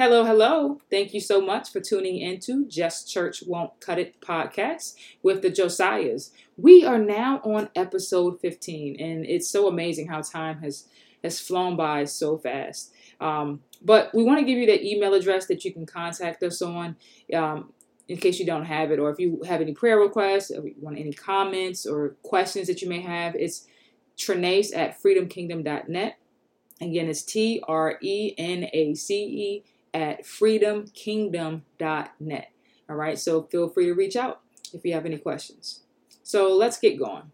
Hello, hello. Thank you so much for tuning into Just Church Won't Cut It podcast with the Josiahs. We are now on episode 15, and it's so amazing how time has has flown by so fast. Um, but we want to give you the email address that you can contact us on um, in case you don't have it, or if you have any prayer requests, or you want any comments or questions that you may have. It's trenace at freedomkingdom.net. Again, it's T R E N A C E at freedomkingdom.net. All right, so feel free to reach out if you have any questions. So let's get going.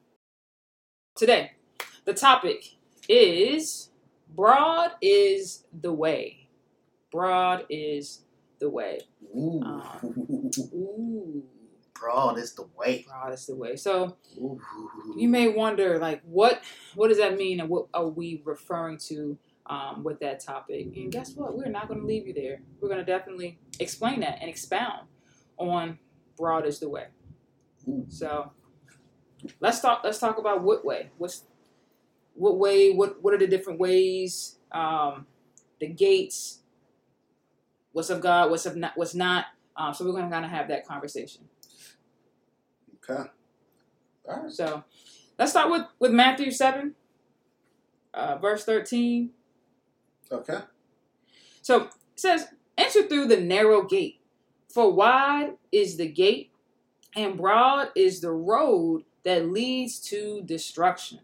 Today, the topic is broad is the way. Broad is the way. Ooh. Um, ooh, Broad is the way. broad is the way. So Ooh. you may wonder, like, what what does that mean, and what are we referring to um, with that topic? And guess what? We're not going to leave you there. We're going to definitely explain that and expound on broad is the way. So let's talk. Let's talk about what way. What's what way? What what are the different ways? Um, the gates. What's of God? What's of not? What's not? Um, so we're going to kind of have that conversation. Okay. All right. So let's start with, with Matthew 7, uh, verse 13. Okay. So it says, Enter through the narrow gate, for wide is the gate, and broad is the road that leads to destruction.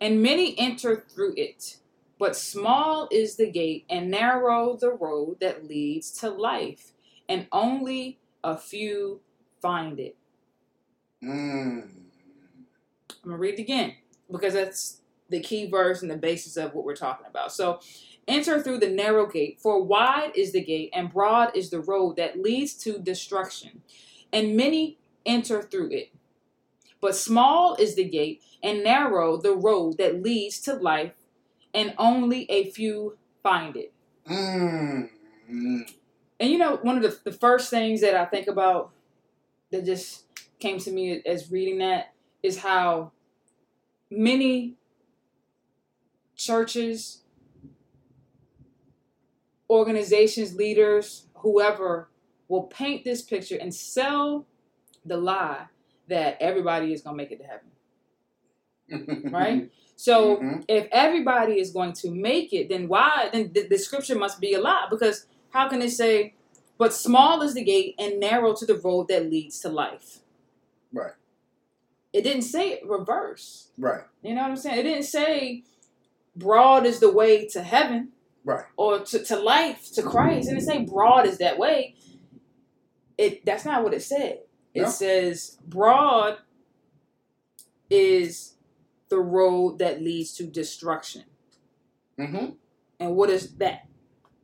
And many enter through it. But small is the gate, and narrow the road that leads to life, and only a few find it. Mm. I'm gonna read it again because that's the key verse and the basis of what we're talking about. So, enter through the narrow gate, for wide is the gate and broad is the road that leads to destruction, and many enter through it. But small is the gate and narrow the road that leads to life, and only a few find it. Mm. Mm. And you know, one of the, the first things that I think about that just came to me as reading that is how many churches, organizations, leaders, whoever will paint this picture and sell the lie that everybody is going to make it to heaven, right? So Mhm. if everybody is going to make it, then why? Then the, the scripture must be a lie because how can it say, but small is the gate and narrow to the road that leads to life? Right. It didn't say it reverse. Right. You know what I'm saying? It didn't say broad is the way to heaven Right. or to, to life, to Christ. And it say broad is that way. It that's not what it said. It says broad is the road that leads to destruction. Mm-hmm. And what is that?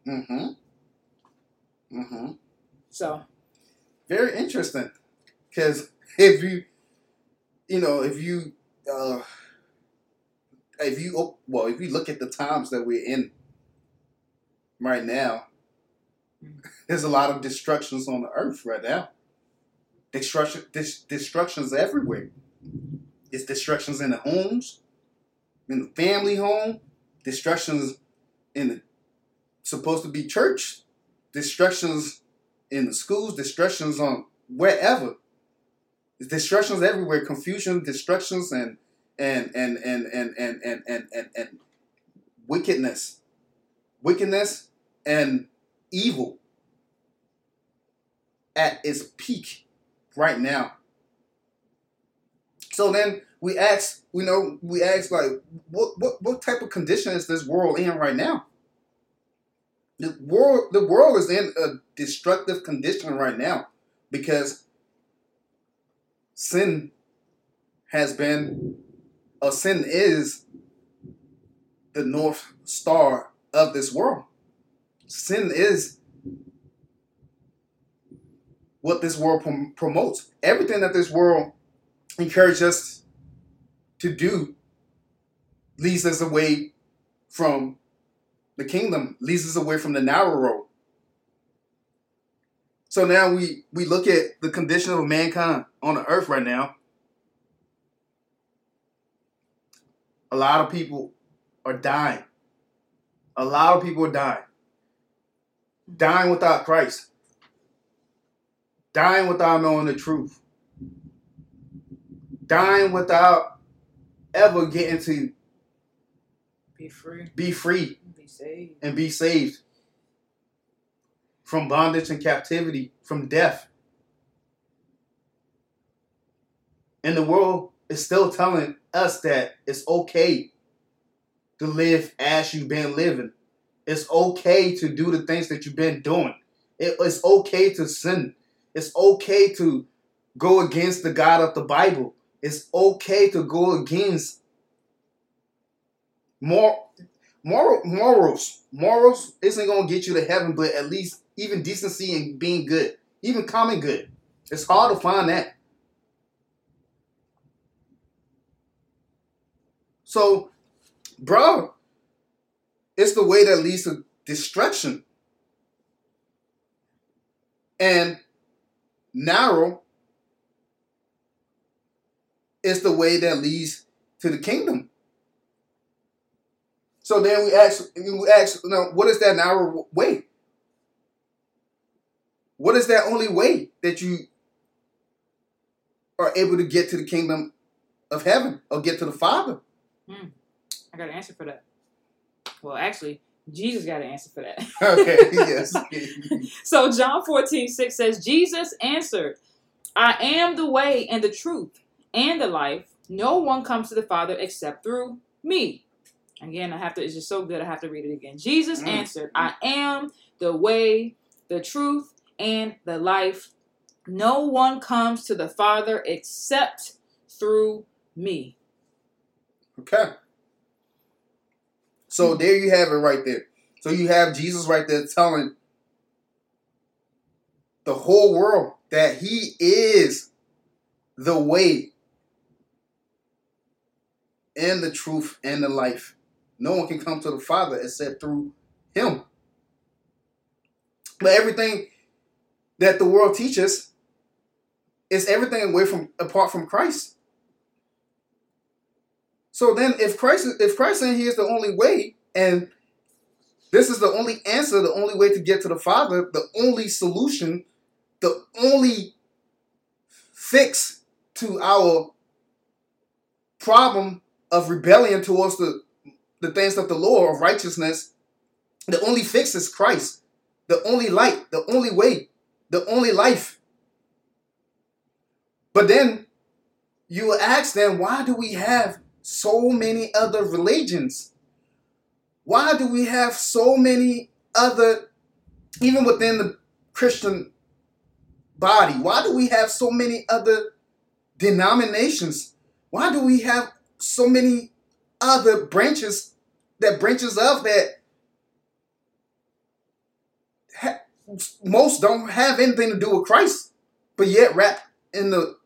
Mm-hmm. Mm-hmm. So Very interesting. Because if you, you know, if you, uh, if you, well, if you look at the times that we're in right now, mm. there's a lot of destructions on the earth right now. Destruction, dis- destructions everywhere. It's destructions in the homes, in the family home, destructions in the supposed to be church, destructions in the schools, destructions on wherever. There's destructions everywhere, confusion, destructions, and and and and and and and and and, and wickedness, wickedness and evil at its peak right now. So then we ask, you know, we ask like, what what what type of condition is this world in right now? The world, the world is in a destructive condition right now because sin has been, or sin is the north star of this world. Sin is what this world prom- promotes. Everything that this world encourages us to do leads us away from the kingdom, leads us away from the narrow road. So now we we look at the condition of mankind on the earth right now. A lot of people are dying. A lot of people are dying. dying without Christ, dying without knowing the truth, dying without ever getting to Be free. be free Be saved. and be saved from bondage and captivity, from death. And the world is still telling us that it's okay to live as you've been living. It's okay to do the things that you've been doing. It- it's okay to sin. It's okay to go against the God of the Bible. It's okay to go against more moral morals. Morals isn't gonna get you to heaven, but at least even decency and being good, even common good. It's hard to find that. So, bro, it's the way that leads to destruction. And narrow is the way that leads to the kingdom. So then we ask, we ask, know, what is that narrow way? What is that only way that you are able to get to the kingdom of heaven or get to the Father? I got an answer for that. Well, actually, Jesus got an answer for that. Okay, yes. So John 14, 6 says, Jesus answered, I am the way and the truth and the life. No one comes to the Father except through me. Again, I have to, it's just so good, I have to read it again. Jesus Mm. answered, I am the way, the truth, and the life. No one comes to the Father except through me. Okay. So hmm. there you have it right there. So you have Jesus right there telling the whole world that he is the way and the truth and the life. No one can come to the Father except through him. But everything that the world teaches is everything away from apart from Christ. So then, if Christ, if Christ saying He is the only way, and this is the only answer, the only way to get to the Father, the only solution, the only fix to our problem of rebellion towards the the things of the law of righteousness, the only fix is Christ, the only light, the only way, the only life. But then you will ask them, why do we have so many other religions? Why do we have so many other, even within the Christian body, why do we have so many other denominations? Why do we have so many other branches that branches of that ha- most don't have anything to do with Christ, but yet wrapped in the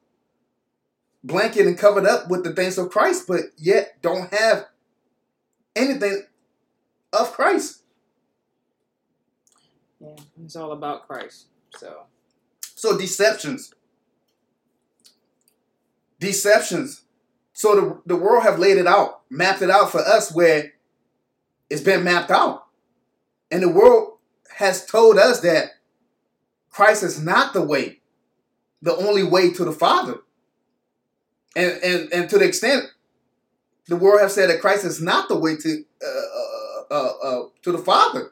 blanket and covered up with the things of Christ, but yet don't have anything of Christ. Yeah, it's all about Christ. So, So deceptions. Deceptions. So the, the world have laid it out, mapped it out for us where it's been mapped out. And the world has told us that Christ is not the way, the only way to the Father. And and, and to the extent the world have said that Christ is not the way to uh, uh, uh, uh, to the Father.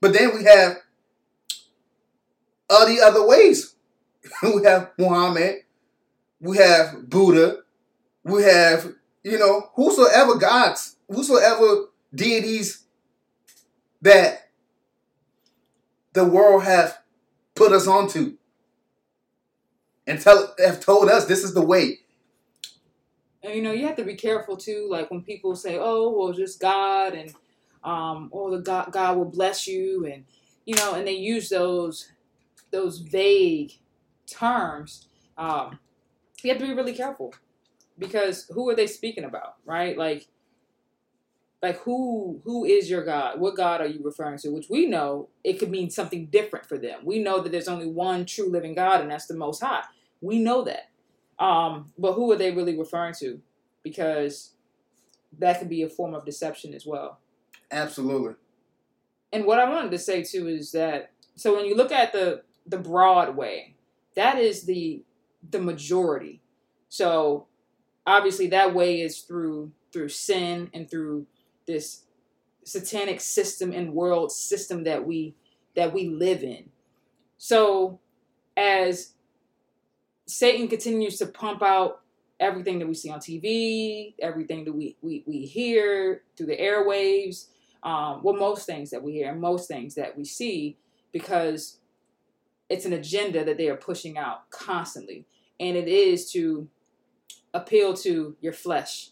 But then we have all the other ways. we have Muhammad, we have Buddha, we have, you know, whosoever gods, whosoever deities that the world have put us onto and tell have told us this is the way. and you know, you have to be careful too. Like when people say, "Oh, well, just God," and um, "Oh, the God, God will bless you," and you know, and they use those those vague terms. Um, you have to be really careful because who are they speaking about, right? Like, like who who is your God? What God are you referring to? Which we know it could mean something different for them. We know that there's only one true living God, and that's the Most High. We know that. Um, but who are they really referring to? Because that could be a form of deception as well. Absolutely. and what I wanted to say too is that so when you look at the the broad way, that is the the majority. So obviously that way is through through sin and through this satanic system and world system that we that we live in. So as Satan continues to pump out everything that we see on TV, everything that we we, we hear through the airwaves, um, well, most things that we hear and most things that we see, because it's an agenda that they are pushing out constantly, and it is to appeal to your flesh,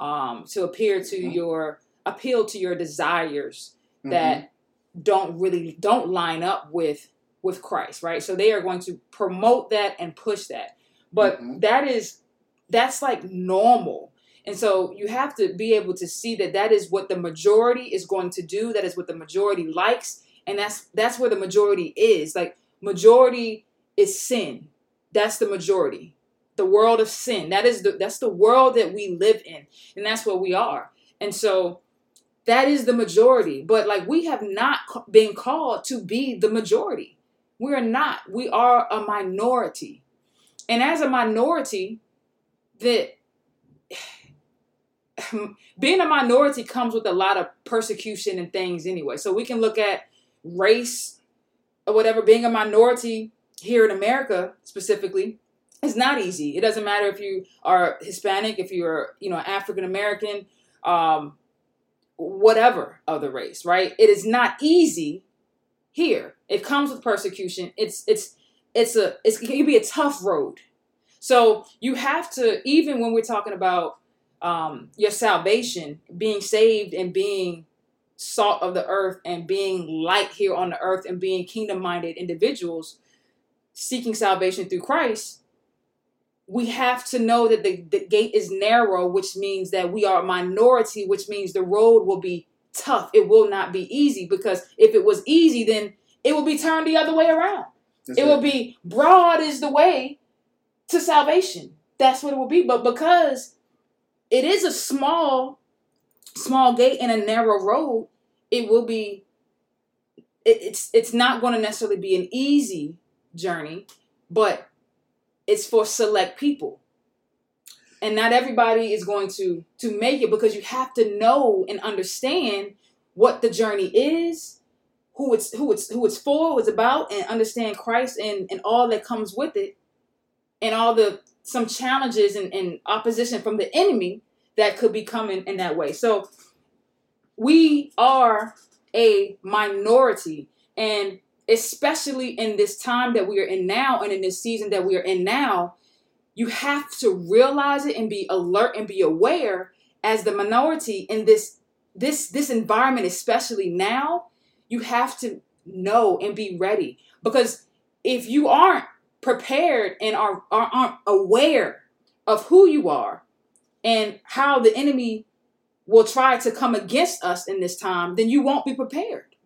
um, to appeal to mm-hmm. your appeal to your desires mm-hmm. that don't really don't line up with with Christ, right? So they are going to promote that and push that. But mm-hmm. that is that's like normal. And so you have to be able to see that that is what the majority is going to do, that is what the majority likes, and that's that's where the majority is. Like majority is sin. That's the majority. The world of sin. That is the that's the world that we live in. And that's what we are. And so that is the majority. But like we have not been called to be the majority. We're not. We are a minority. And as a minority, that being a minority comes with a lot of persecution and things anyway. So we can look at race or whatever. Being a minority here in America specifically is not easy. It doesn't matter if you are Hispanic, if you're you know African American, um, whatever other race, right? It is not easy here. It comes with persecution. It's it's it's a it's, it can be a tough road. So you have to even when we're talking about um, your salvation, being saved and being salt of the earth and being light here on the earth and being kingdom minded individuals seeking salvation through Christ, we have to know that the, the gate is narrow, which means that we are a minority, which means the road will be tough. It will not be easy because if it was easy, then it will be turned the other way around. That's it right. will be broad is the way to salvation. That's what it will be. But because it is a small, small gate and a narrow road, it will be. It, it's it's not going to necessarily be an easy journey, but it's for select people and not everybody is going to to make it because you have to know and understand what the journey is who it's who it's who it's for who it's about and understand christ and and all that comes with it and all the some challenges and, and opposition from the enemy that could be coming in that way. So we are a minority and especially in this time that we are in now and in this season that we are in now, you have to realize it and be alert and be aware as the minority in this this this environment especially now, you have to know and be ready because if you aren't prepared and are, are aren't aware of who you are and how the enemy will try to come against us in this time, then you won't be prepared.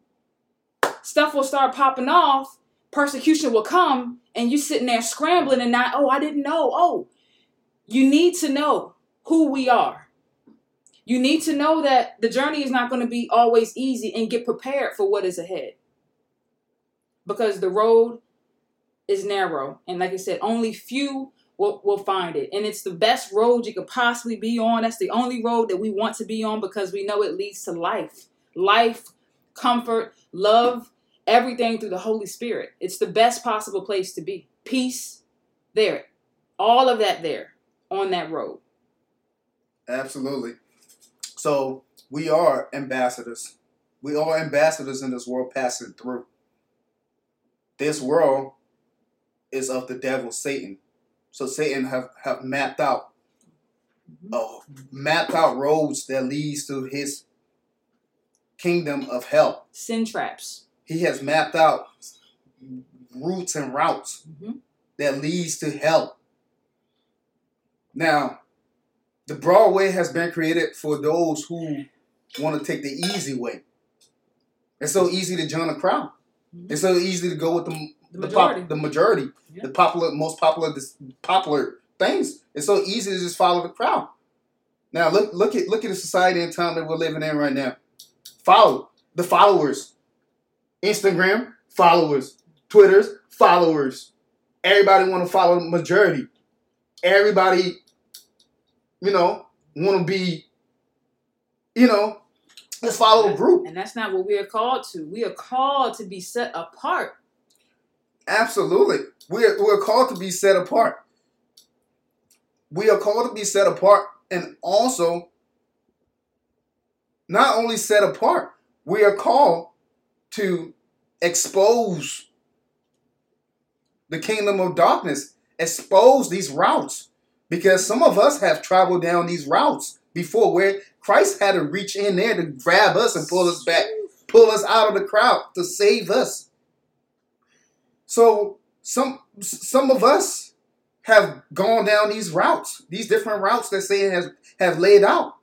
Stuff will start popping off, persecution will come, and you sitting there scrambling and not, oh, I didn't know. Oh, you need to know who we are. You need to know that the journey is not going to be always easy and get prepared for what is ahead. Because the road is narrow. And like I said, only few will, will find it. And it's the best road you could possibly be on. That's the only road that we want to be on because we know it leads to life. Life, comfort, love, everything through the Holy Spirit. It's the best possible place to be. Peace, there. All of that there on that road. Absolutely. So we are ambassadors. We are ambassadors in this world passing through. This world is of the devil, Satan. So Satan have, have mapped out uh, mapped out roads that leads to his kingdom of hell. Sin traps. He has mapped out routes and routes mm-hmm. that leads to hell. Now, the broad way has been created for those who want to take the easy way. It's so easy to join a crowd. Mm-hmm. It's so easy to go with the the majority, the, pop, the, majority, yeah. the popular, most popular, popular things. It's so easy to just follow the crowd. Now look, look at look at the society and time that we're living in right now. Follow the followers. Instagram followers, Twitter's followers. Everybody want to follow the majority. Everybody, you know, want to be, you know, let's follow the group. And that's not what we are called to. We are called to be set apart. Absolutely. We're, we're called to be set apart. We are called to be set apart and also not only set apart, we are called to expose the kingdom of darkness, expose these routes. Because some of us have traveled down these routes before where Christ had to reach in there to grab us and pull us back, pull us out of the crowd to save us. So some some of us have gone down these routes, these different routes that Satan has have laid out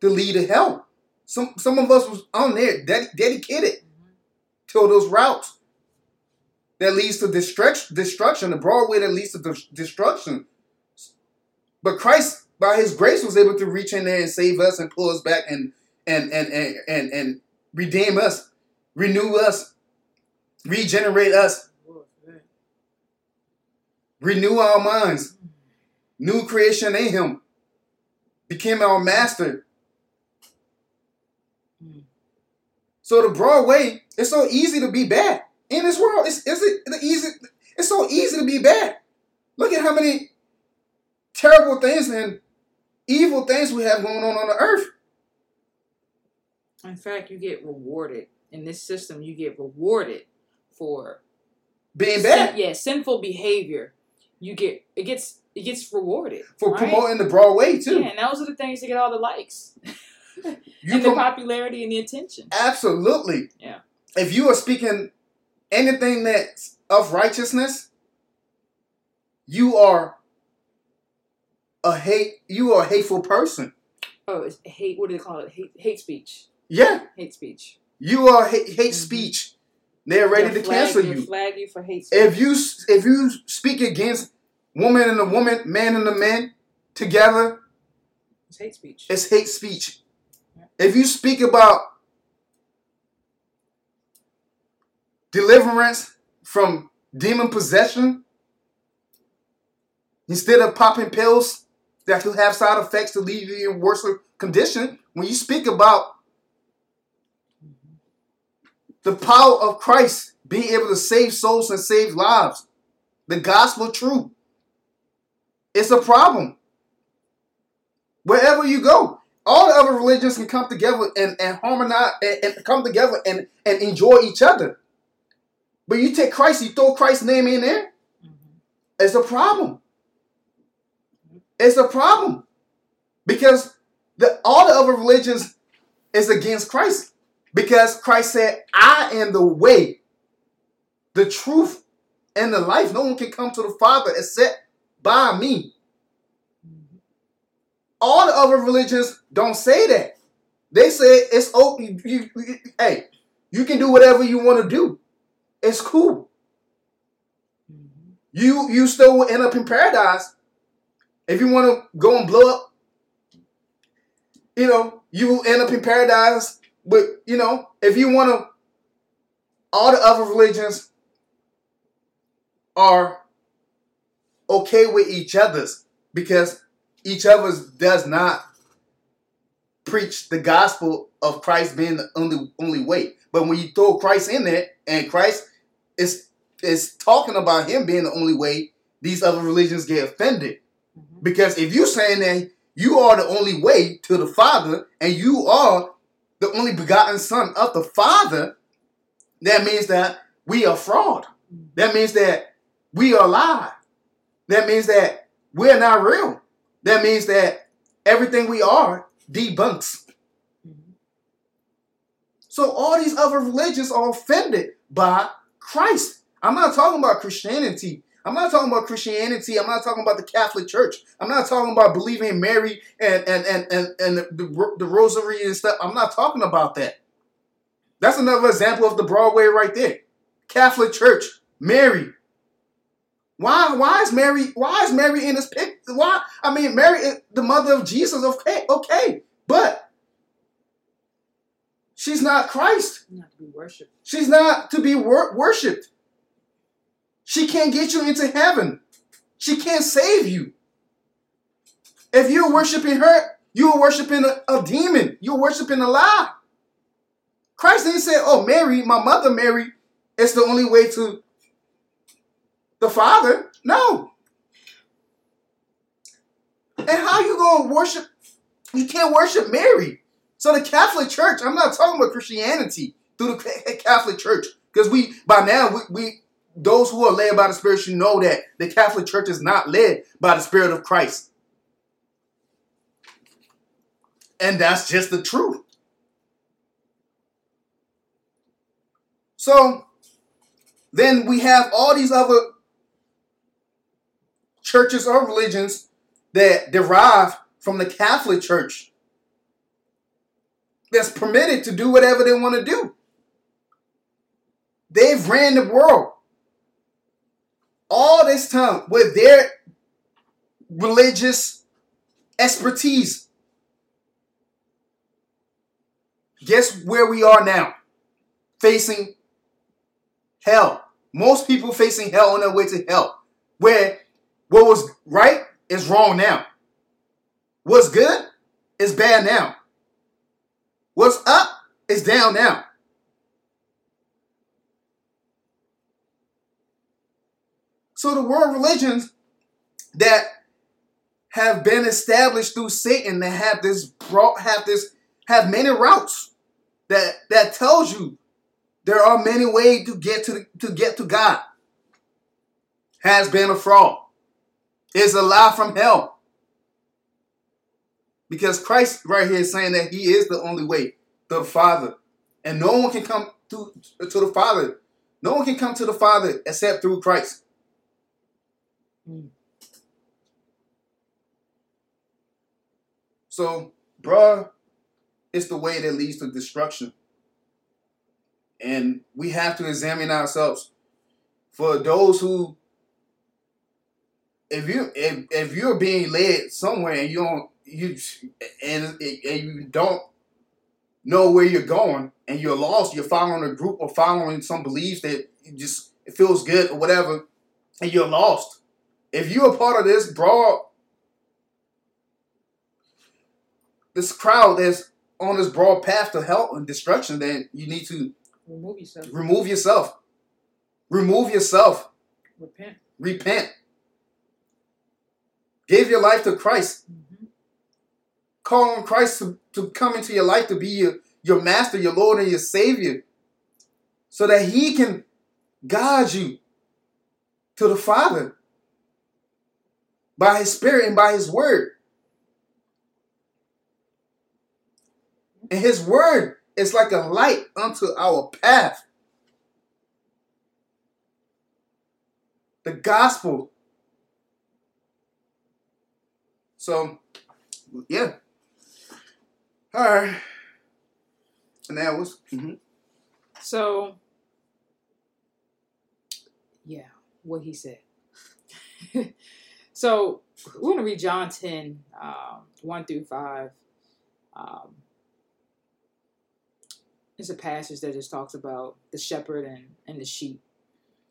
to lead to hell. Some some of us was on there ded- dedicated to those routes that leads to destruction, destruction, the broad way that leads to de- destruction. But Christ, by His grace, was able to reach in there and save us and pull us back and and and and and, and redeem us, renew us, regenerate us, renew our minds, new creation in Him, became our master. So the broad way, it's so easy to be bad in this world. It's, it's, it's easy. It's so easy to be bad. Look at how many terrible things and evil things we have going on on the earth. In fact, you get rewarded in this system. You get rewarded for Being bad sin- yeah, sinful behavior. You get it gets it gets rewarded for right? promoting the broad way too. Yeah, and those are the things that get all the likes and the popularity and the attention. absolutely. Yeah. If you are speaking anything that's of righteousness, you are a hate. You are a hateful person. Oh, it's hate. What do they call it? Hate, hate speech. Yeah, Hate speech. you are hate, hate Mhm. speech. They're ready They'll to flag- cancel you. Flag you for hate speech. If you if you speak against woman and a woman, man and a man together, it's hate speech. it's hate speech. If you speak about deliverance from demon possession, instead of popping pills that will have side effects to leave you in worse condition, when you speak about the power of Christ being able to save souls and save lives, the gospel truth, it's a problem. Wherever you go, all the other religions can come together and, and harmonize and, and come together and, and enjoy each other. But you take Christ, you throw Christ's name in there, Mhm. it's a problem. It's a problem. Because the all the other religions is against Christ. Because Christ said, I am the way, the truth, and the life. No one can come to the Father except by me. All the other religions don't say that. They say it's open. You, you- hey, you can do whatever you want to do. It's cool. Mhm. You you still will end up in paradise. If you want to go and blow up, you know, you will end up in paradise. But you know, if you want to, all the other religions are okay with each other's because each other's does not preach the gospel of Christ being the only only way. But when you throw Christ in there and Christ is is talking about him being the only way, these other religions get offended. Mhm. Because if you're saying that you are the only way to the Father and you are the only begotten Son of the Father, that means that we are fraud. Mhm. That means that we are lie. That means that we're not real. That means that everything we are debunks. Mhm. So all these other religions are offended by Christ. I'm not talking about Christianity. I'm not talking about Christianity. I'm not talking about the Catholic Church. I'm not talking about believing in Mary and and and and, and the, the, rosary and stuff. I'm not talking about that. That's another example of the broad way right there. Catholic Church, Mary. Why why is Mary why is Mary in this pic? Why I mean Mary is the mother of Jesus, okay, okay. But She's not Christ. Not to be worshipped. She's not to be wor- worshipped. She can't get you into heaven. She can't save you. If you're worshiping her, you're worshiping a, a demon. You're worshiping a lie. Christ didn't say, Oh, Mary, my mother Mary, it's the only way to the Father. No. And how you gonna worship? You can't worship Mary. So the Catholic Church, I'm not talking about Christianity through the Catholic Church, because we by now we, we those who are led by the Spirit should know that the Catholic Church is not led by the Spirit of Christ. And that's just the truth. So then we have all these other churches or religions that derive from the Catholic Church that's permitted to do whatever they want to do. They've ran the world all this time with their religious expertise. Guess where we are now? Facing hell. Most people facing hell on their way to hell. Where what was right is wrong now. What's good is bad now. What's up is down now. So the world religions that have been established through Satan that have this brought have this have many routes that that tells you there are many ways to get to to get to God. Has been a fraud. Is a lie from hell. Because Christ right here is saying that he is the only way the Father. And no one can come to, to the Father. No one can come to the Father except through Christ. So, bruh, it's the way that leads to destruction. And we have to examine ourselves. For those who if you if, if you're being led somewhere and you don't you and, and you don't know where you're going and you're lost, you're following a group or following some beliefs that just it feels good or whatever, and you're lost. If you're a part of this broad, this crowd that's on this broad path to hell and destruction, then you need to remove yourself. Remove yourself. Remove yourself. Repent. Repent. Give your life to Christ. Mm-hmm. Call on Christ to, to come into your life to be your, your master, your Lord, and your Savior. So that He can guide you to the Father by His Spirit and by His Word. And His Word is like a light unto our path. The gospel So, yeah. All right. And that was. Mm-hmm. So, yeah, what he said. so, we're going to read John 10, um, 1 through 5. Um, it's a passage that just talks about the shepherd and, and the sheep.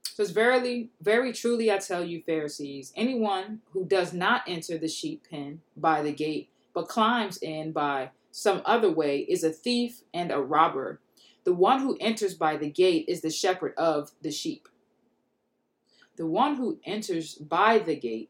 Says, Verily, very truly I tell you, Pharisees, anyone who does not enter the sheep pen by the gate, but climbs in by some other way, is a thief and a robber. The one who enters by the gate is the shepherd of the sheep. The one who enters by the gate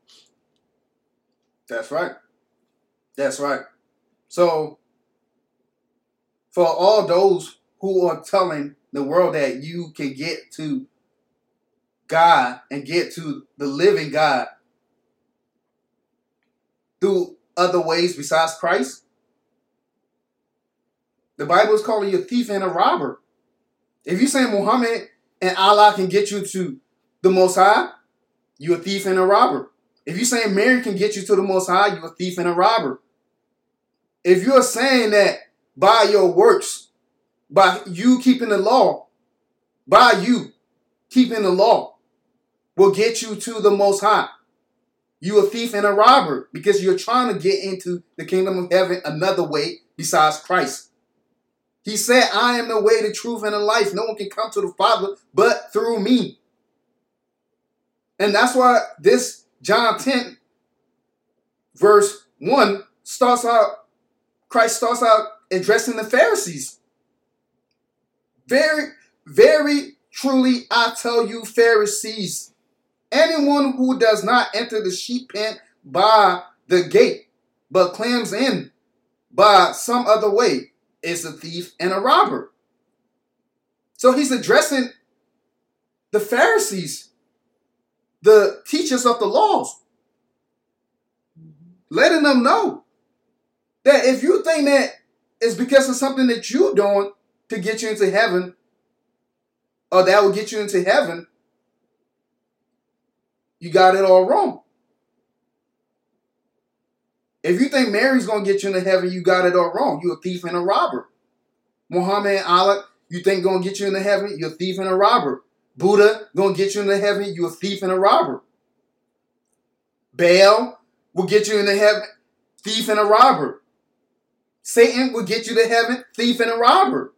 That's right. That's right. So, for all those who are telling the world that you can get to God and get to the living God through other ways besides Christ, The Bible is calling you a thief and a robber. If you say Muhammad and Allah can get you to the Most High, you're a thief and a robber. If you're saying Mary can get you to the Most High, you're a thief and a robber. If you're saying that by your works, by you keeping the law, by you keeping the law, will get you to the Most High, you a thief and a robber because you're trying to get into the kingdom of heaven another way besides Christ. He said, I am the way, the truth, and the life. No one can come to the Father but through me. And that's why this John 10, verse 1, starts out, Christ starts out addressing the Pharisees. Very, very truly, I tell you, Pharisees, anyone who does not enter the sheep pen by the gate, but clams in by some other way, is a thief and a robber. So he's addressing the Pharisees, the teachers of the laws, letting them know that if you think that it's because of something that you're doing to get you into heaven, or that will get you into heaven, you got it all wrong. If you think Mary's gonna get you into heaven, you got it all wrong. You're a thief and a robber. Muhammad and Allah, you think gonna get you into heaven? You're a thief and a robber. Buddha gonna get you into heaven? You're a thief and a robber. Baal will get you into heaven, thief and a robber. Satan will get you to heaven, thief and a robber.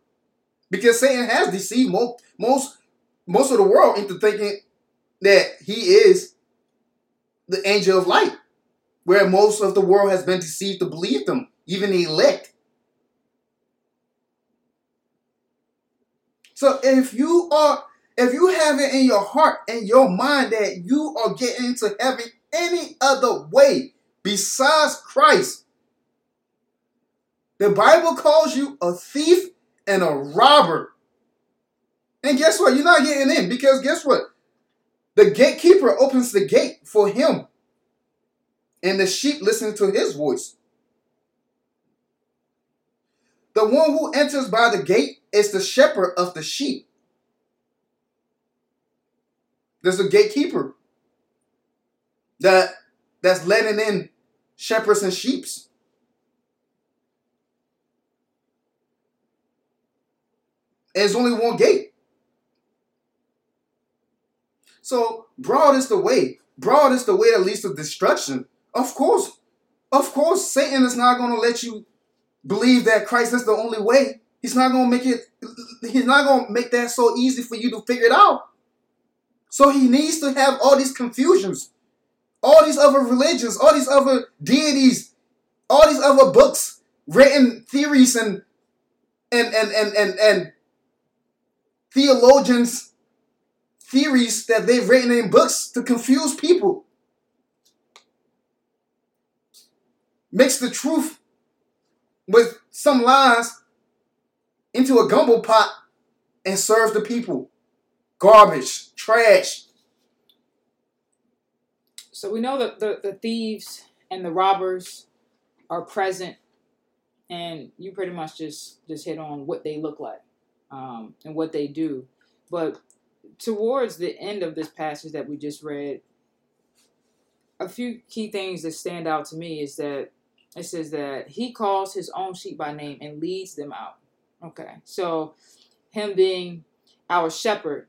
Because Satan has deceived most most most of the world into thinking that he is the angel of light where most of the world has been deceived to believe them, even the elect. So if you are, if you have it in your heart and your mind that you are getting into heaven any other way besides Christ, the Bible calls you a thief and a robber. And guess what? You're not getting in because guess what? The gatekeeper opens the gate for him and the sheep listen to his voice. The one who enters by the gate is the shepherd of the sheep. There's a gatekeeper that that's letting in shepherds and sheeps. And there's only one gate. So broad is the way. Broad is the way that leads to destruction. Of course, of course, Satan is not going to let you believe that Christ is the only way. He's not to make it. He's not going to make that so easy for you to figure it out. So he needs to have all these confusions, all these other religions, all these other deities, all these other books, written theories and and and and and, and theologians theories that they've written in books to confuse people. mix the truth with some lies into a gumbo pot and serve the people. Garbage, trash. So we know that the, the thieves and the robbers are present, and you pretty much just just hit on what they look like um, and what they do. But towards the end of this passage that we just read, a few key things that stand out to me is that it says that he calls his own sheep by name and leads them out. Okay, so him being our shepherd,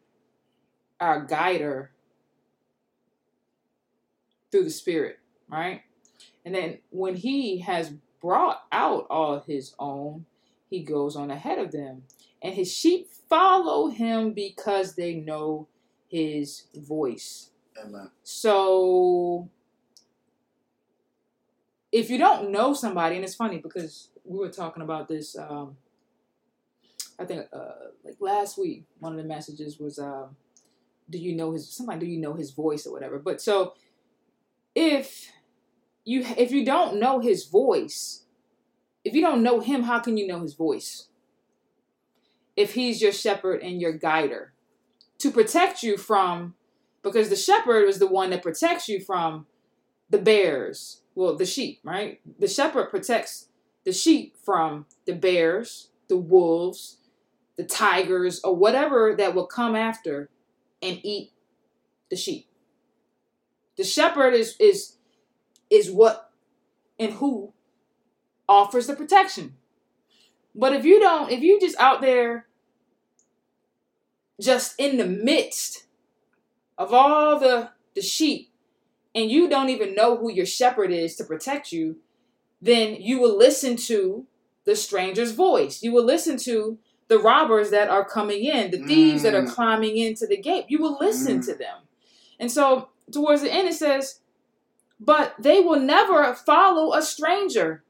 our guider through the Spirit, right? And then when he has brought out all his own, he goes on ahead of them. And his sheep follow him because they know his voice. Amen. So if you don't know somebody, and it's funny because we were talking about this, um, I think uh, like last week, one of the messages was, um, "Do you know his somebody? Do you know his voice or whatever?" But so if you if you don't know his voice, if you don't know him, how can you know his voice? If he's your shepherd and your guider to protect you from, because the shepherd is the one that protects you from the bears well, the sheep, right? The shepherd protects the sheep from the bears, the wolves, the tigers, or whatever that will come after and eat the sheep. The shepherd is is is what and who offers the protection. But if you don't, if you just out there just in the midst of all the the sheep and you don't even know who your shepherd is to protect you, then you will listen to the stranger's voice. You will listen to the robbers that are coming in, the thieves mm. that are mm. climbing into the gate. You will listen mm. to them. And so towards the end it says, but they will never follow a stranger.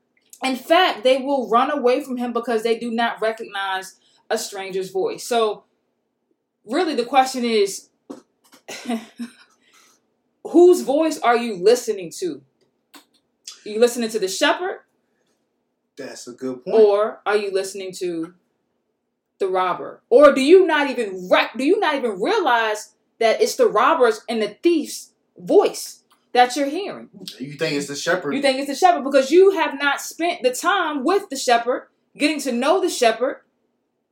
In fact, they will run away from him because they do not recognize a stranger's voice. So, really, the question is whose voice are you listening to? Are you listening to the shepherd? That's a good point. Or are you listening to robber? Or do you not even rec- do you not even realize that it's the robbers and the thief's voice? that you're hearing. You think it's the shepherd? You think it's the shepherd because you have not spent the time with the shepherd, getting to know the shepherd,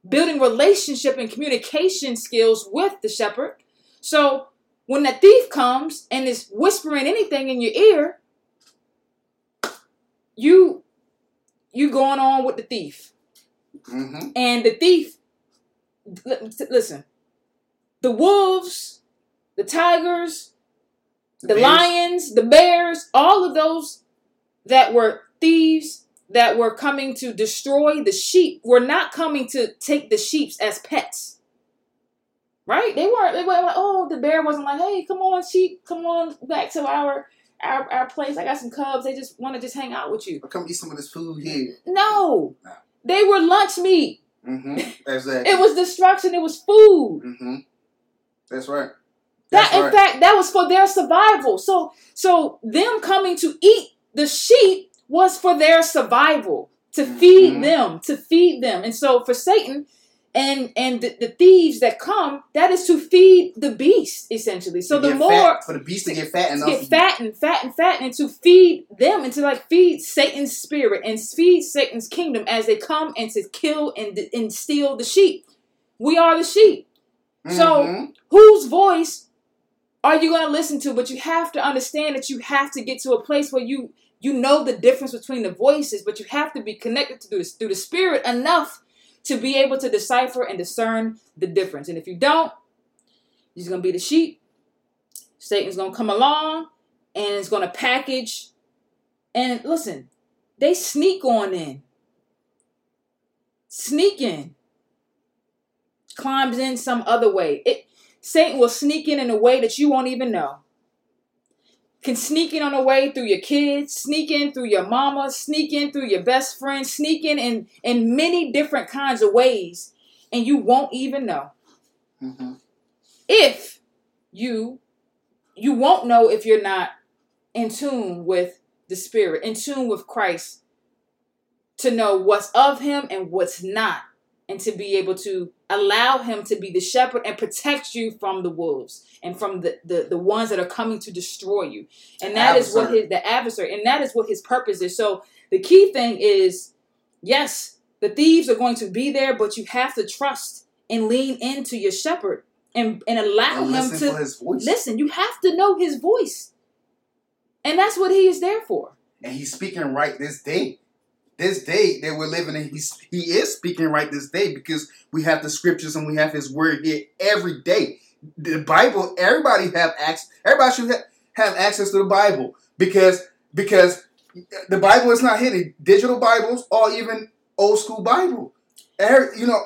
building relationship and communication skills with the shepherd. So when the thief comes and is whispering anything in your ear, you you going on with the thief. Mm-hmm. And the thief, listen, the wolves, the tigers, the, lions, the bears, all of those that were thieves that were coming to destroy the sheep were not coming to take the sheep as pets. Right? They weren't they weren't like, oh, the bear wasn't like, hey, come on, sheep, come on back to our our, our place. I got some cubs. They just want to just hang out with you. Or come eat some of this food here. No. no. They were lunch meat. Mm-hmm. Exactly. it was destruction. It was food. Mm-hmm. That's right. That in fact that was for their survival. So so them coming to eat the sheep was for their survival, to feed mm-hmm. them, to feed them. And so for Satan and and the, the, thieves that come, that is to feed the beast essentially. So the more fat, for the beast to get fat enough, get fat and fat and fat, and to feed them and to like feed Satan's spirit and feed Satan's kingdom as they come and to kill and and steal the sheep. We are the sheep. Mm-hmm. So whose voice are you going to listen to but you have to understand that you have to get to a place where you you know the difference between the voices but you have to be connected to this through the spirit enough to be able to decipher and discern the difference. And if you don't you're going to be the sheep. Satan's going to come along and it's going to package. And listen they sneak on in. Sneak in climbs in some other way. It Satan will sneak in in a way that you won't even know. Can sneak in on the way through your kids, sneak in through your mama, sneak in through your best friend, sneak in in, in many different kinds of ways, and you won't even know. Mm-hmm. If you you won't know if you're not in tune with the spirit, in tune with Christ, to know what's of him and what's not and to be able to allow him to be the shepherd and protect you from the wolves and from the, the, the ones that are coming to destroy you. And that adversary. is what his the adversary, and that is what his purpose is. So the key thing is yes, the thieves are going to be there, but you have to trust and lean into your shepherd and, and allow and him to listen. You have to know his voice. And that's what he is there for. And he's speaking right this day this day that we're living in, he's, he is speaking right this day because we have the scriptures and we have his word here every day. The Bible, everybody have access. Everybody should have, access to the Bible because because the Bible is not hidden. Digital Bibles or even old school Bible, you know,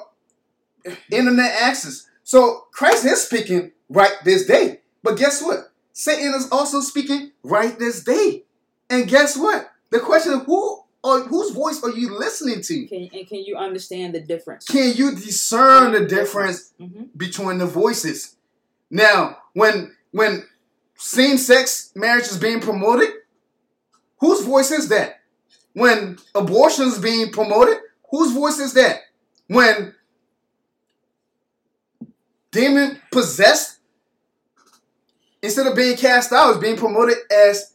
internet access. So Christ is speaking right this day. But guess what? Satan is also speaking right this day. And guess what? The question of who or whose voice are you listening to? Can, and can you understand the difference? Can you discern the difference mm-hmm. between the voices? Now, when when same-sex marriage is being promoted, whose voice is that? When abortion is being promoted, whose voice is that? When demon possessed, instead of being cast out, is being promoted as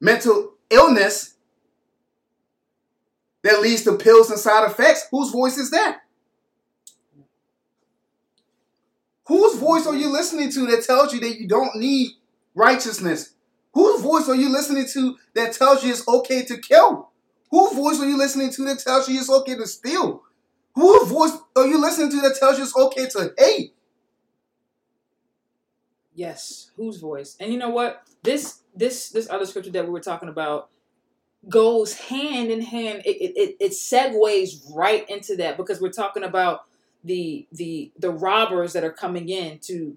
mental illness that leads to pills and side effects. Whose voice is that? Whose voice are you listening to that tells you that you don't need righteousness? Whose voice are you listening to that tells you it's okay to kill? Whose voice are you listening to that tells you it's okay to steal? Whose voice are you listening to that tells you it's okay to hate? Yes, whose voice? And you know what? This this this other scripture that we were talking about goes hand in hand. It it, it, segues right into that because we're talking about the the the robbers that are coming in to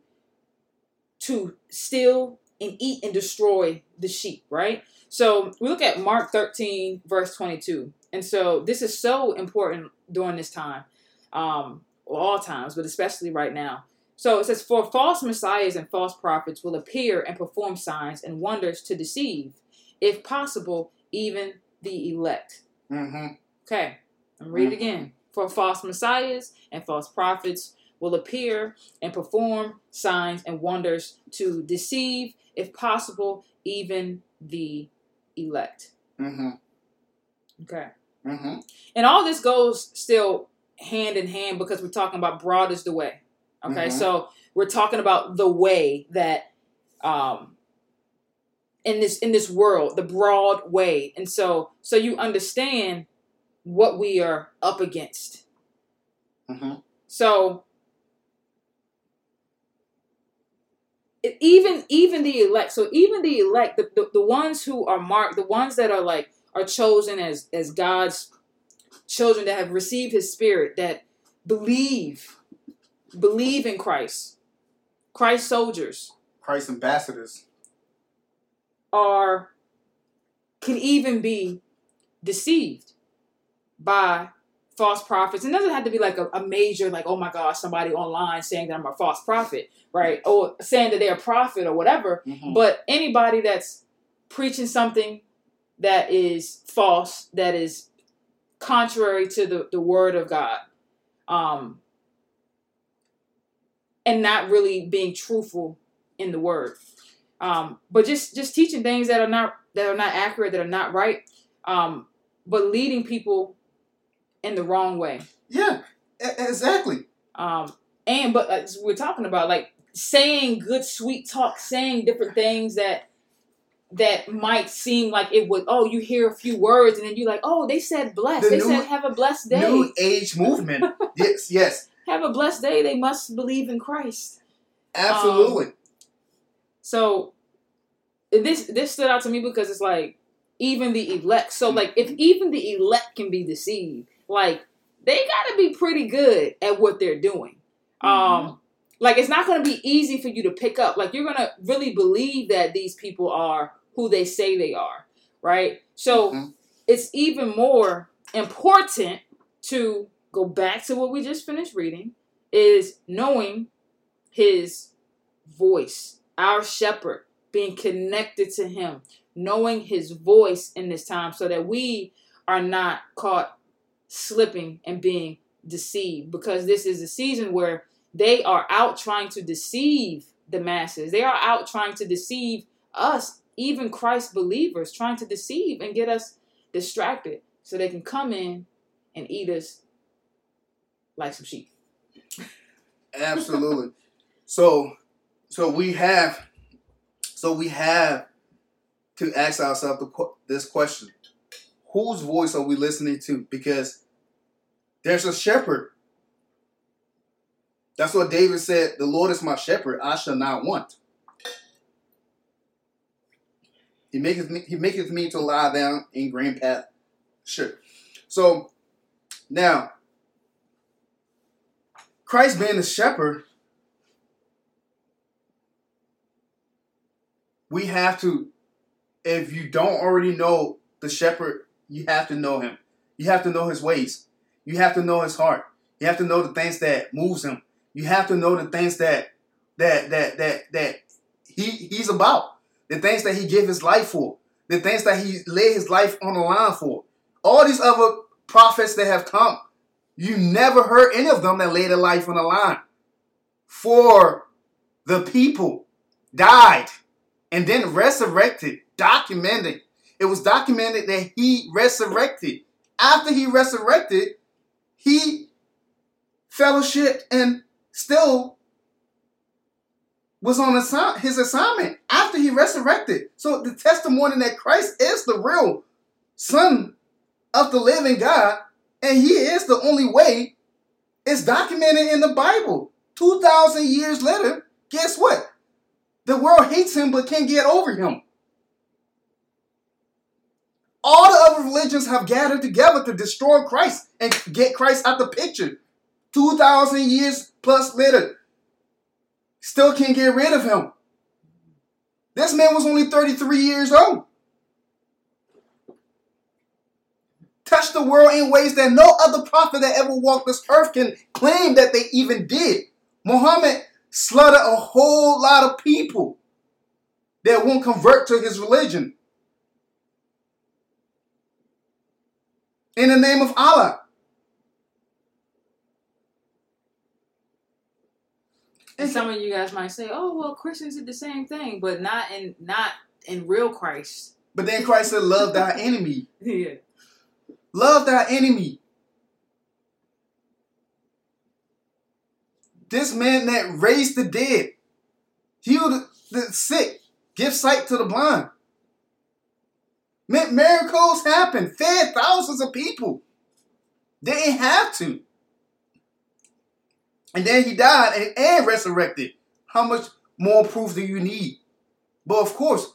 to steal and eat and destroy the sheep, right? So we look at Mark 13, verse 22. And so this is so important during this time, um, all times, but especially right now. So it says, For false messiahs and false prophets will appear and perform signs and wonders to deceive, if possible, even the elect. Mm-hmm. Okay, I'm read it again. For false messiahs and false prophets will appear and perform signs and wonders to deceive, if possible, even the elect. Mm-hmm. Okay. Mm-hmm. And all this goes still hand in hand because we're talking about broad is the way. Okay, Mhm. so we're talking about the way that um in this in this world, the broad way. And so so you understand what we are up against. Mm-hmm. So it, even even the elect, so even the elect, the, the, the ones who are marked, the ones that are like are chosen as as God's children that have received His Spirit, that believe believe in Christ, Christ soldiers Christ ambassadors. Are can even be deceived by false prophets. It doesn't have to be like a, a major, like, oh my gosh, somebody online saying that I'm a false prophet, right? Or saying that they're a prophet or whatever. Mhm. But anybody that's preaching something that is false, that is contrary to the, the word of God, um, and not really being truthful in the word. Um, but just just teaching things that are not that are not accurate, that are not right, um, but leading people in the wrong way. Yeah, exactly. Um, and but uh, we're talking about like saying good sweet talk, saying different things that that might seem like it would. Oh, you hear a few words and then you're like, oh, they said blessed. The they new- said have a blessed day. New age movement. yes, yes, have a blessed day. They must believe in Christ. absolutely. So this this stood out to me because it's like even the elect. So like if even the elect can be deceived, like they got to be pretty good at what they're doing. Um like it's not going to be easy for you to pick up. Like you're going to really believe that these people are who they say they are, right? So Mhm. it's even more important to go back to what we just finished reading is knowing his voice, our shepherd, being connected to him, knowing his voice in this time so that we are not caught slipping and being deceived because this is a season where they are out trying to deceive the masses. They are out trying to deceive us, even Christ believers, trying to deceive and get us distracted so they can come in and eat us like some sheep. Absolutely. so, so we have, so we have to ask ourselves this question: Whose voice are we listening to? Because there's a shepherd. That's what David said. The Lord is my shepherd; I shall not want. He maketh me. He maketh me to lie down in green path. Sure. So now, Christ being the shepherd, we have to, if you don't already know the shepherd, you have to know him. You have to know his ways. You have to know his heart. You have to know the things that moves him. You have to know the things that that that that that he he's about. The things that he gave his life for. The things that he laid his life on the line for. All these other prophets that have come, you never heard any of them that laid their life on the line for the people, died, and then resurrected, documented. It was documented that he resurrected after he resurrected, he fellowship and still was on assi- his assignment after he resurrected. So the testimony that Christ is the real Son of the living God, and He is the only way, is documented in the Bible. Two thousand years later, guess what? The world hates him but can't get over him. All the other religions have gathered together to destroy Christ and get Christ out the picture. 2,000 years plus later, still can't get rid of him. This man was only 33 years old. Touched the world in ways that no other prophet that ever walked this earth can claim that they even did. Muhammad slaughtered a whole lot of people that won't convert to his religion. In the name of Allah. And some of you guys might say, "Oh, well, Christians did the same thing, but not in not in real Christ." But then Christ said, "Love thy enemy." yeah. Love thy enemy. This man that raised the dead, healed the sick, give sight to the blind. Miracles happen, fed thousands of people. They didn't have to. And then he died and, and resurrected. How much more proof do you need? But of course,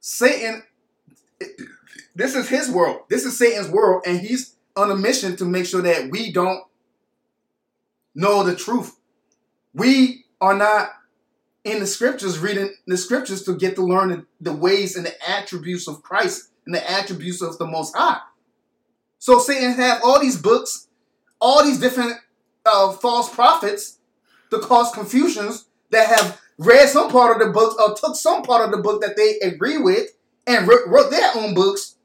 Satan, this is his world. This is Satan's world, and he's on a mission to make sure that we don't know the truth. We are not in the scriptures reading the scriptures to get to learn the ways and the attributes of Christ and the attributes of the Most High. So Satan have all these books, all these different uh, false prophets to cause confusions that have read some part of the book or took some part of the book that they agree with and wrote their own books,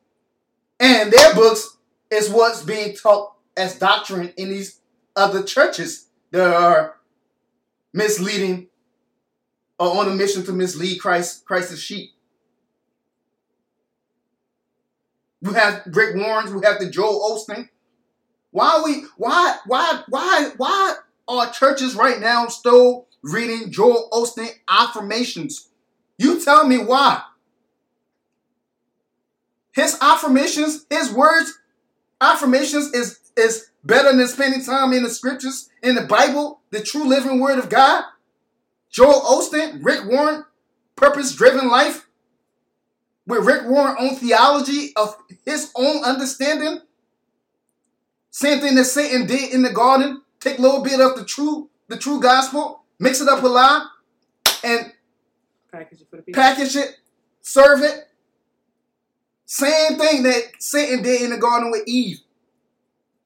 and their books is what's being taught as doctrine in these other churches that are misleading or on a mission to mislead Christ, Christ's sheep. We have Rick Warren, we have the Joel Osteen. Why are we why why why why are churches right now still reading Joel Osteen affirmations? You tell me why. His affirmations, his words, affirmations is is better than spending time in the scriptures, in the Bible, the true living word of God. Joel Osteen, Rick Warren, purpose driven life with Rick Warren on theology of his own understanding. Same thing that Satan did in the garden. Take a little bit of the true, the true gospel, mix it up with lie, and package it, for the people. package it, serve it. Same thing that Satan did in the garden with Eve.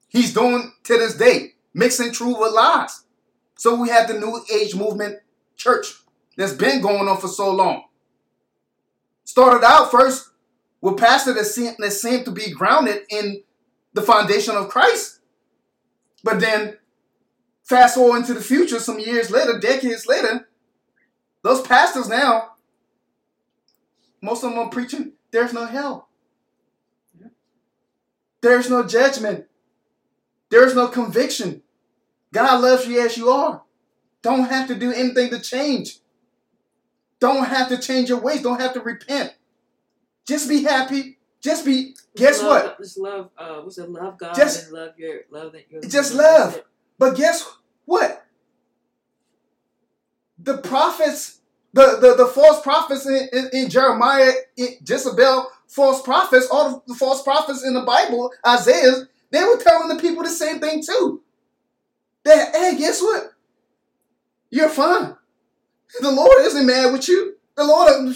He's doing to this day, mixing truth with lies. So we have the New Age movement church that's been going on for so long. Started out first with pastors that seemed, that seemed to be grounded in the foundation of Christ. But then, fast forward into the future, some years later, decades later, those pastors now, most of them are preaching, there's no hell. There's no judgment. There's no conviction. God loves you as you are. Don't have to do anything to change. Don't have to change your ways. Don't have to repent. Just be happy. Just be. Guess love, what? Just love. Uh, what's it? Love God Just- and love your love that your. Just love. But guess what? The prophets, the, the, the false prophets in, in, in Jeremiah, in Jezebel, false prophets, all the false prophets in the Bible, Isaiah, they were telling the people the same thing too. That, hey, guess what? You're fine. The Lord isn't mad with you. The Lord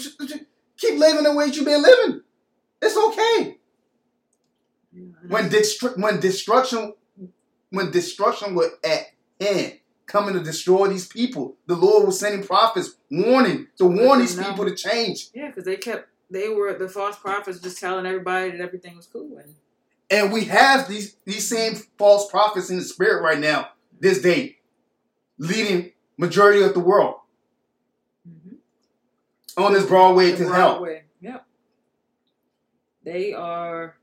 keep living the way you've been living. It's okay. When destru- when destruction when destruction was at hand, coming to destroy these people, the Lord was sending prophets warning to warn these people to change. yeah, because they kept they were the false prophets just telling everybody that everything was cool and And we have these these same false prophets in the spirit right now, this day, leading majority of the world mm-hmm. on this broad way to broad hell. Yep. They are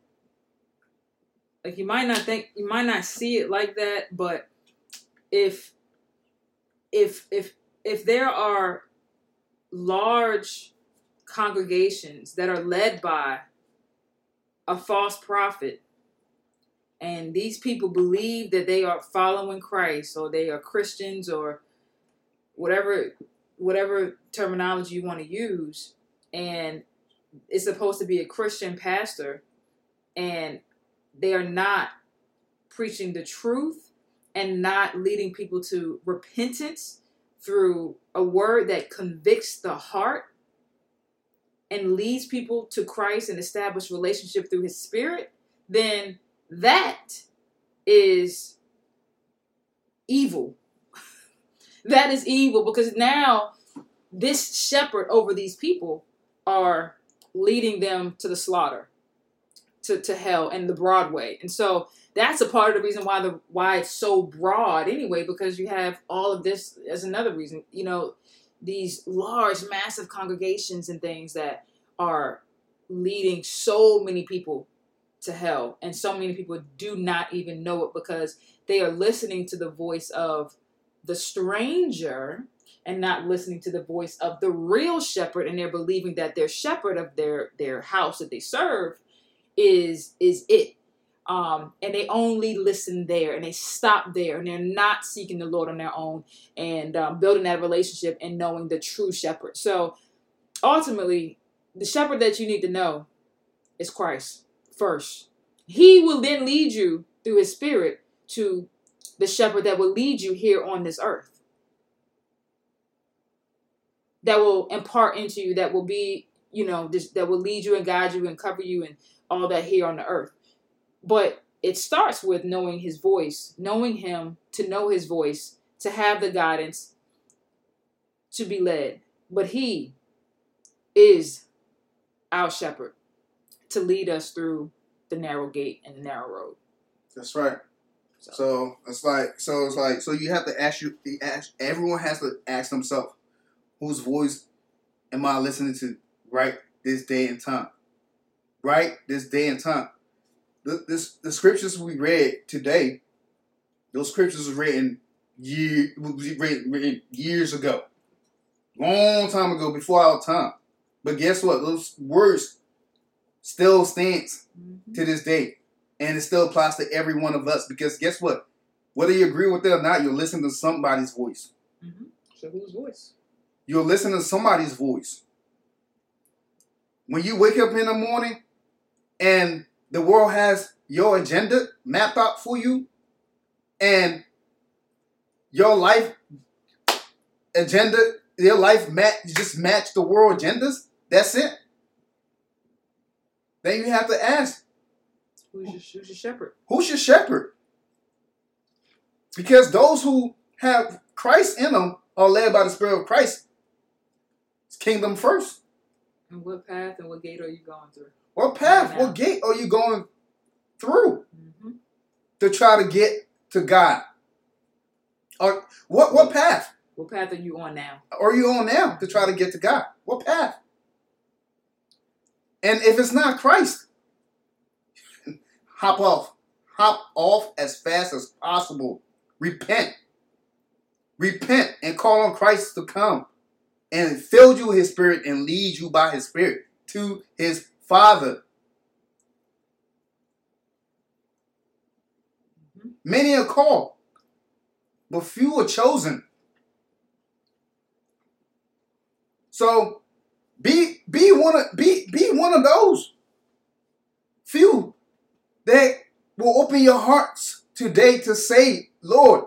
like you might not think you might not see it like that, but if if if if there are large congregations that are led by a false prophet and these people believe that they are following Christ or they are Christians or whatever whatever terminology you want to use. And it's supposed to be a Christian pastor and they are not preaching the truth and not leading people to repentance through a word that convicts the heart and leads people to Christ and establish relationship through his spirit, then that is evil. that is evil because now this shepherd over these people are leading them to the slaughter, to, to hell and the broad way. And so that's a part of the reason why the why it's so broad anyway, because you have all of this as another reason. You know, these large, massive congregations and things that are leading so many people to hell. And so many people do not even know it because they are listening to the voice of the stranger and not listening to the voice of the real shepherd. And they're believing that their shepherd of their their house that they serve is is it. Um, and they only listen there and they stop there and they're not seeking the lord on their own and um, building that relationship and knowing the true shepherd. So ultimately the shepherd that you need to know is christ first he will then lead you through his spirit to the shepherd that will lead you here on this earth that will impart into you, that will be, you know, this, that will lead you and guide you and cover you and all that here on the earth. But it starts with knowing his voice, knowing him, to know his voice, to have the guidance, to be led. But he is our shepherd to lead us through the narrow gate and the narrow road. That's right. So, so it's like so it's like so you have to ask you the ask everyone has to ask themselves whose voice am I listening to right this day and time? Right this day and time. The, this, the scriptures we read today, those scriptures were written, year, written, written years ago. Long time ago, before our time. But guess what? Those words still stands mm-hmm. to this day. And it still applies to every one of us. Because guess what? Whether you agree with it or not, you're listening to somebody's voice. Mm-hmm. So whose voice? You're listening to somebody's voice. When you wake up in the morning and the world has your agenda mapped out for you and your life agenda, your life match just match the world agendas, that's it. Then you have to ask Who's your, who's your shepherd? Who's your shepherd? Because those who have Christ in them are led by the Spirit of Christ It's kingdom first. And what path and what gate are you going through? What path, right what gate are you going through mm-hmm. to try to get to God? Or what what path? What path are you on now? Are you on now to try to get to God? What path? And if it's not Christ, hop off. Hop off as fast as possible. Repent. Repent and call on Christ to come and fill you with his spirit and lead you by his spirit to his father. Mm-hmm. Many are called, but few are chosen. So be be one of be be one of those few that will open your hearts today to say, Lord,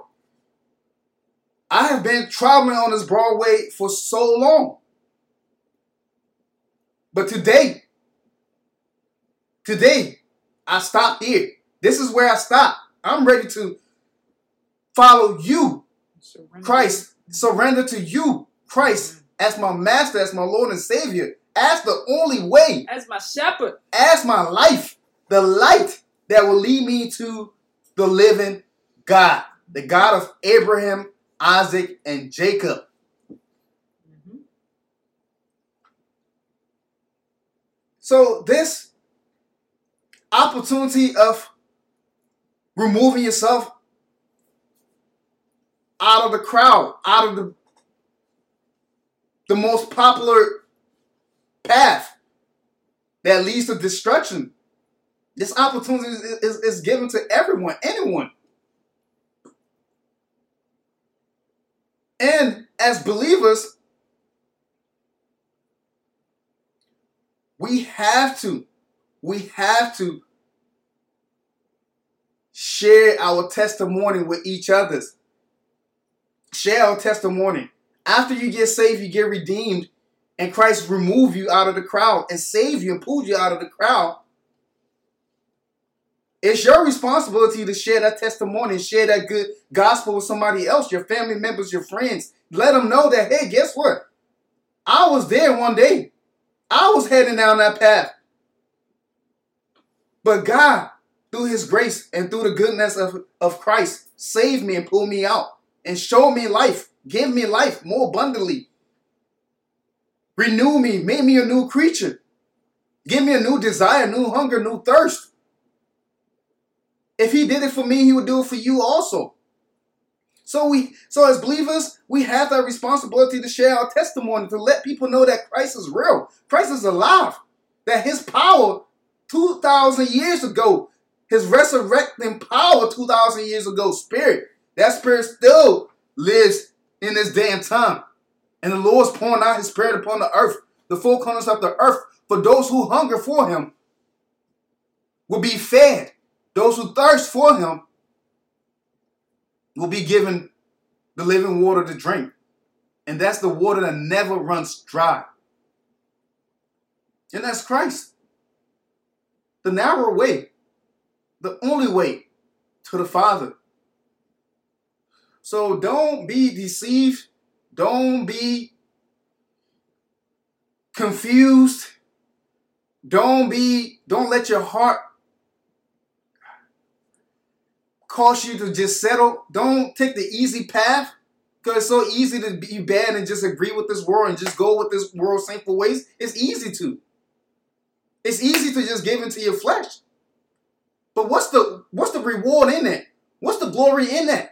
I have been traveling on this broad way for so long. But today, today, I stopped here. This is where I stop. I'm ready to follow you, surrender. Christ, surrender to you, Christ. As my master, as my Lord and Savior, as the only way, as my shepherd, as my life, the light that will lead me to the living God, the God of Abraham, Isaac, and Jacob. Mm-hmm. So, this opportunity of removing yourself out of the crowd, out of the the most popular path that leads to destruction. This opportunity is, is, is given to everyone, anyone. And as believers, we have to, we have to share our testimony with each other's. Share our testimony. After you get saved, you get redeemed, and Christ remove you out of the crowd and save you and pull you out of the crowd. It's your responsibility to share that testimony share that good gospel with somebody else, your family members, your friends. Let them know that, hey, guess what? I was there one day. I was heading down that path. But God, through his grace and through the goodness of, of Christ, saved me and pulled me out and showed me life, give me life more abundantly. Renew me, make me a new creature. Give me a new desire, new hunger, new thirst. If he did it for me, he would do it for you also. So we so as believers, we have that responsibility to share our testimony, to let people know that Christ is real. Christ is alive. That his power 2,000 years ago, his resurrecting power 2,000 years ago, spirit, that spirit still lives in this day and time. And the Lord's pouring out his spirit upon the earth, the full corners of the earth, for those who hunger for him will be fed. Those who thirst for him will be given the living water to drink. And that's the water that never runs dry. And that's Christ. The narrow way, the only way to the Father. So don't be deceived. Don't be confused. Don't be, don't let your heart cause you to just settle. Don't take the easy path. Because it's so easy to be bad and just agree with this world and just go with this world's sinful ways. It's easy to. It's easy to just give into your flesh. But what's the what's the reward in that? What's the glory in that?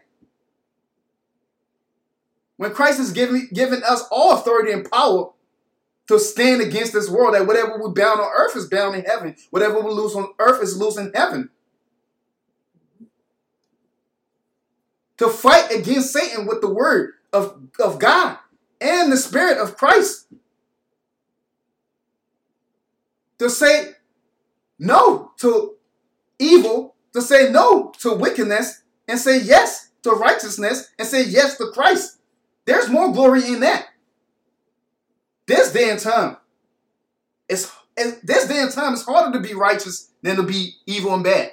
When Christ has given, given us all authority and power to stand against this world, that whatever we bound on earth is bound in heaven. Whatever we lose on earth is loose in heaven. to fight against Satan with the word of, of God and the spirit of Christ. To say no to evil, to say no to wickedness, and say yes to righteousness, and say yes to Christ. There's more glory in that. This day and time, it's, this day and time, it's harder to be righteous than to be evil and bad.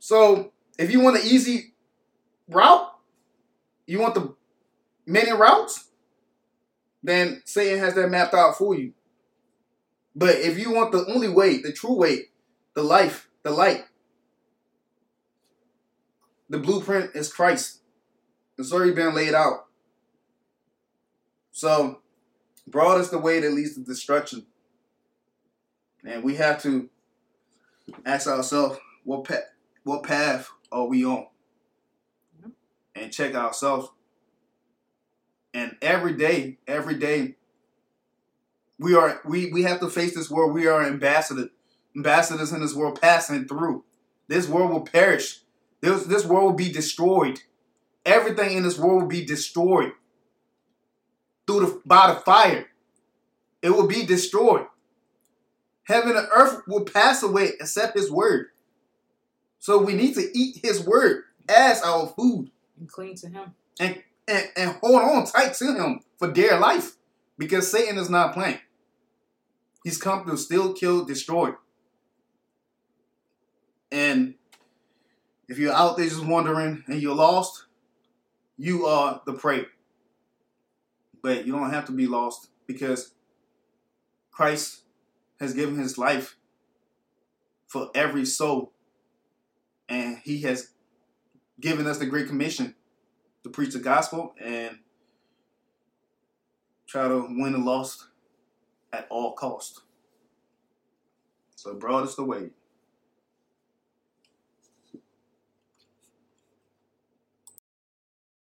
So if you want an easy route, you want the many routes, then Satan has that mapped out for you. But if you want the only way, the true way, the life, the light, the blueprint is Christ. It's already been laid out. So, broad is the way that leads to destruction. And we have to ask ourselves, what path, what path are we on? And check ourselves. And every day, every day, we are we we have to face this world. We are ambassadors, ambassadors in this world passing through. This world will perish. This, this world will be destroyed. Everything in this world will be destroyed through the by the fire. It will be destroyed. Heaven and earth will pass away except his word. So we need to eat his word as our food. And cling to him. And, and, and hold on tight to him for dear life. Because Satan is not playing. He's come to steal, kill, destroy. And if you're out there just wondering and you're lost, you are the prey. But you don't have to be lost because Christ has given his life for every soul and he has given us the great commission to preach the gospel and try to win the lost at all cost. So broad is the way.